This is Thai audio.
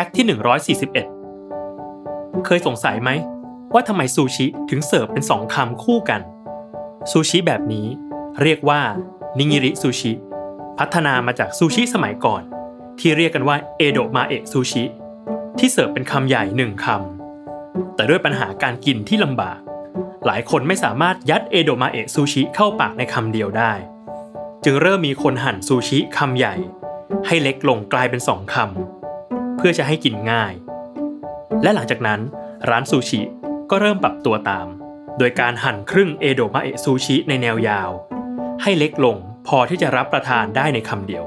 fact ที่ 141 เคยสงสัยไหม ว่าทำไมซูชิถึงเสิร์ฟเป็นสองคำคู่กัน ซูชิแบบนี้เรียกว่านิงิริซูชิพัฒนามาจากซูชิสมัยก่อน ที่เรียกกันว่าเอโดมาเอะซูชิที่เสิร์ฟเป็นคำใหญ่หนึ่งคำแต่ด้วยปัญหาการกินที่ลำบาก หลายคนไม่สามารถยัดเอโดมาเอะซูชิเข้าปากในคำเดียวได้ จึงเริ่มมีคนหั่นซูชิคำใหญ่ ให้เล็กลงกลายเป็นสองคำ เพื่อจะให้กินง่าย และหลังจากนั้นร้านซูชิก็เริ่มปรับตัวตาม โดยการหั่นครึ่งเอโดมาเอะซูชิในแนวยาว ให้เล็กลงพอที่จะรับประทานได้ในคำเดียว